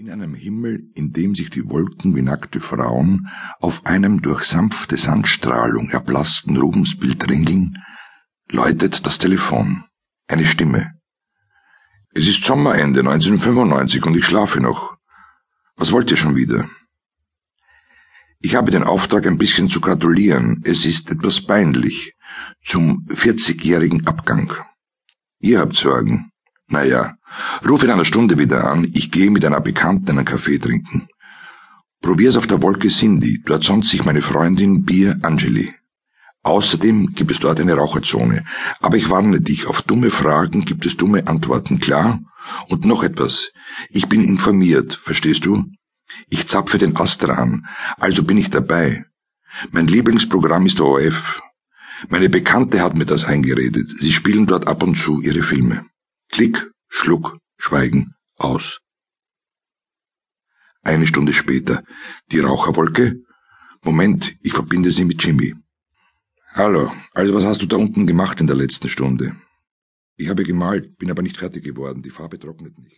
In einem Himmel, in dem sich die Wolken wie nackte Frauen auf einem durch sanfte Sandstrahlung erblassten Rubensbild ringeln, läutet das Telefon. Eine Stimme. Es ist Sommerende 1995 und ich schlafe noch. Was wollt ihr schon wieder? Ich habe den Auftrag, ein bisschen zu gratulieren. Es ist etwas peinlich. Zum 40-jährigen Abgang. Ihr habt Sorgen. Naja, ruf in einer Stunde wieder an, ich gehe mit einer Bekannten einen Kaffee trinken. Probier's auf der Wolke Cindy, dort sonst sich meine Freundin Bier Angeli. Außerdem gibt es dort eine Raucherzone. Aber ich warne dich, auf dumme Fragen gibt es dumme Antworten, klar? Und noch etwas. Ich bin informiert, verstehst du? Ich zapfe den Astra an, also bin ich dabei. Mein Lieblingsprogramm ist ORF. Meine Bekannte hat mir das eingeredet. Sie spielen dort ab und zu ihre Filme. Klick, Schluck, Schweigen, aus. Eine Stunde später. Die Raucherwolke? Moment, ich verbinde sie mit Jimmy. Hallo, also was hast du da unten gemacht in der letzten Stunde? Ich habe gemalt, bin aber nicht fertig geworden, die Farbe trocknet nicht.